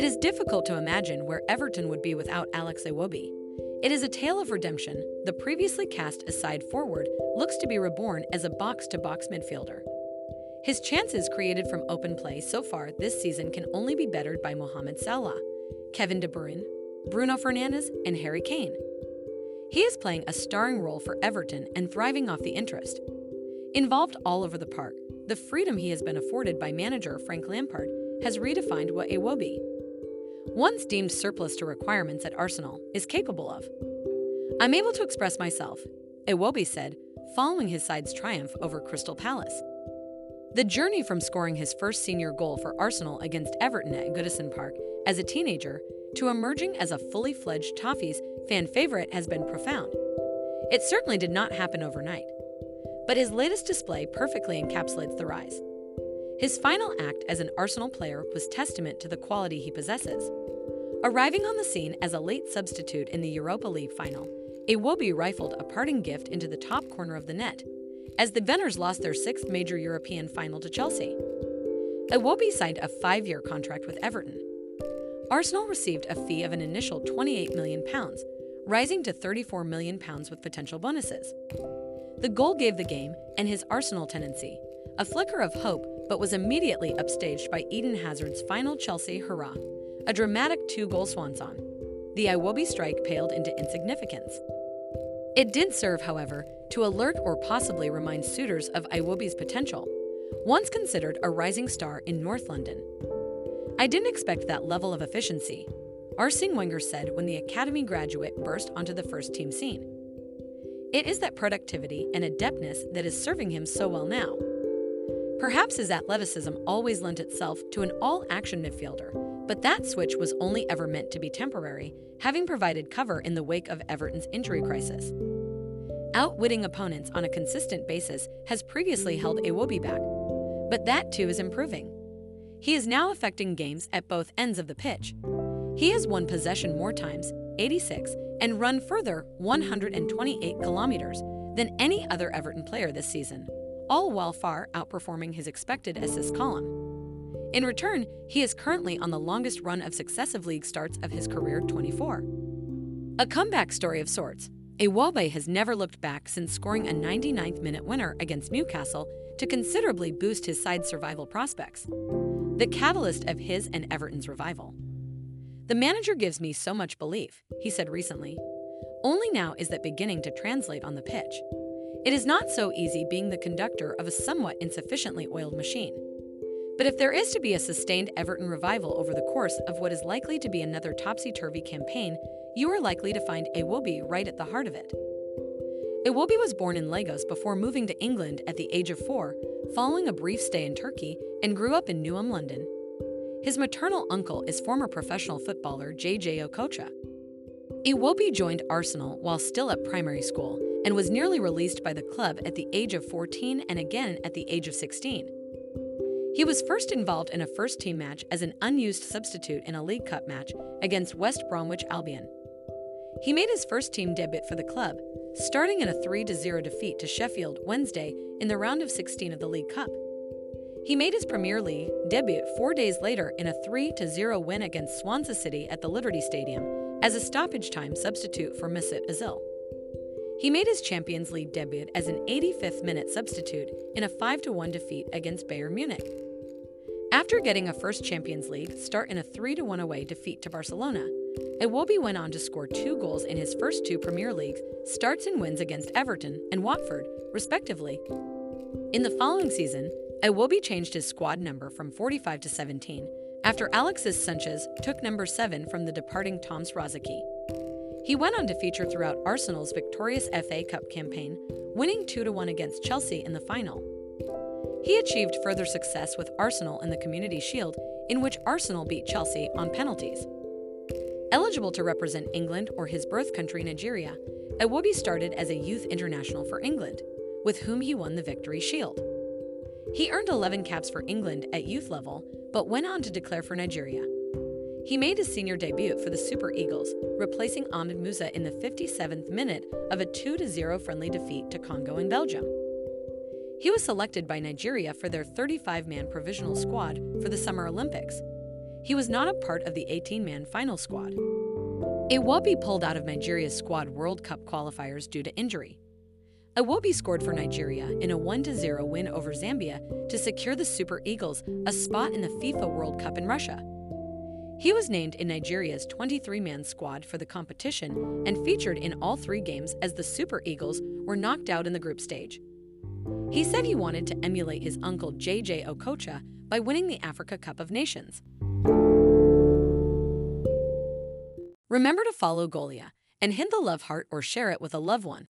It is difficult to imagine where Everton would be without Alex Iwobi. It is a tale of redemption. The previously cast aside forward looks to be reborn as a box to box midfielder. His chances created from open play so far this season can only be bettered by Mohamed Salah, Kevin De Bruyne, Bruno Fernandes, and Harry Kane. He is playing a starring role for Everton and thriving off the interest. Involved all over the park, the freedom he has been afforded by manager Frank Lampard has redefined what Iwobi, once deemed surplus to requirements at Arsenal, is capable of. I'm able to express myself, Iwobi said, following his side's triumph over Crystal Palace. The journey from scoring his first senior goal for Arsenal against Everton at Goodison Park as a teenager to emerging as a fully fledged Toffees fan favorite has been profound. It certainly did not happen overnight. But his latest display perfectly encapsulates the rise. His final act as an Arsenal player was testament to the quality he possesses. Arriving on the scene as a late substitute in the Europa League final, Iwobi rifled a parting gift into the top corner of the net as the Venners lost their sixth major European final to Chelsea. Iwobi signed a five year contract with Everton. Arsenal received a fee of an initial £28 million, rising to £34 million with potential bonuses. The goal gave the game and his Arsenal tenancy a flicker of hope, but was immediately upstaged by Eden Hazard's final Chelsea hurrah, a dramatic two goal swanson. The Iwobi strike paled into insignificance. It did serve, however, to alert or possibly remind suitors of Iwobi's potential, once considered a rising star in North London. I didn't expect that level of efficiency, Arsene Wenger said when the academy graduate burst onto the first team scene. It is that productivity and adeptness that is serving him so well now. Perhaps his athleticism always lent itself to an all action midfielder, but that switch was only ever meant to be temporary, having provided cover in the wake of Everton's injury crisis. Outwitting opponents on a consistent basis has previously held Iwobi back, but that too is improving. He is now affecting games at both ends of the pitch. He has won possession more times, 86, and run further, 128 kilometers, than any other Everton player this season, all while far outperforming his expected assist column. In return, he is currently on the longest run of successive league starts of his career 24. A comeback story of sorts, Iwobi has never looked back since scoring a 99th minute winner against Newcastle to considerably boost his side's survival prospects, the catalyst of his and Everton's revival. The manager gives me so much belief, he said recently. Only now is that beginning to translate on the pitch. It is not so easy being the conductor of a somewhat insufficiently oiled machine. But if there is to be a sustained Everton revival over the course of what is likely to be another topsy turvy campaign, you are likely to find Iwobi right at the heart of it. Iwobi was born in Lagos before moving to England at the age of four, following a brief stay in Turkey, and grew up in Newham, London. His maternal uncle is former professional footballer J.J. Okocha. Iwobi joined Arsenal while still at primary school and was nearly released by the club at the age of 14 and again at the age of 16. He was first involved in a first team match as an unused substitute in a League Cup match against West Bromwich Albion. He made his first team debut for the club, starting in a 3 0 defeat to Sheffield Wednesday in the round of 16 of the League Cup. He made his Premier League debut four days later in a 3 0 win against Swansea City at the Liberty Stadium as a stoppage time substitute for Mesut Ozil. He made his Champions League debut as an 85th minute substitute in a 5 1 defeat against Bayern Munich. After getting a first Champions League start in a 3 1 away defeat to Barcelona, Iwobi went on to score two goals in his first two Premier League starts and wins against Everton and Watford, respectively. In the following season, Iwobi changed his squad number from 45 to 17 after Alexis Sanchez took number 7 from the departing Tomas Rosicky. He went on to feature throughout Arsenal's victorious FA Cup campaign, winning 2 1 against Chelsea in the final. He achieved further success with Arsenal in the Community Shield, in which Arsenal beat Chelsea on penalties. Eligible to represent England or his birth country, Nigeria, Iwobi started as a youth international for England, with whom he won the Victory Shield. He earned 11 caps for England at youth level, but went on to declare for Nigeria. He made his senior debut for the Super Eagles, replacing Ahmed Musa in the 57th minute of a 2 0 friendly defeat to Congo and Belgium. He was selected by Nigeria for their 35 man provisional squad for the Summer Olympics he was not a part of the 18 man final squad. Iwobi pulled out of Nigeria's squad World Cup qualifiers due to injury. Iwobi scored for Nigeria in a 1 0 win over Zambia to secure the Super Eagles a spot in the FIFA World Cup in Russia. He was named in Nigeria's 23 man squad for the competition and featured in all three games as the Super Eagles were knocked out in the group stage. He said he wanted to emulate his uncle JJ Okocha by winning the Africa Cup of Nations. Remember to follow Golia and hit the love heart or share it with a loved one.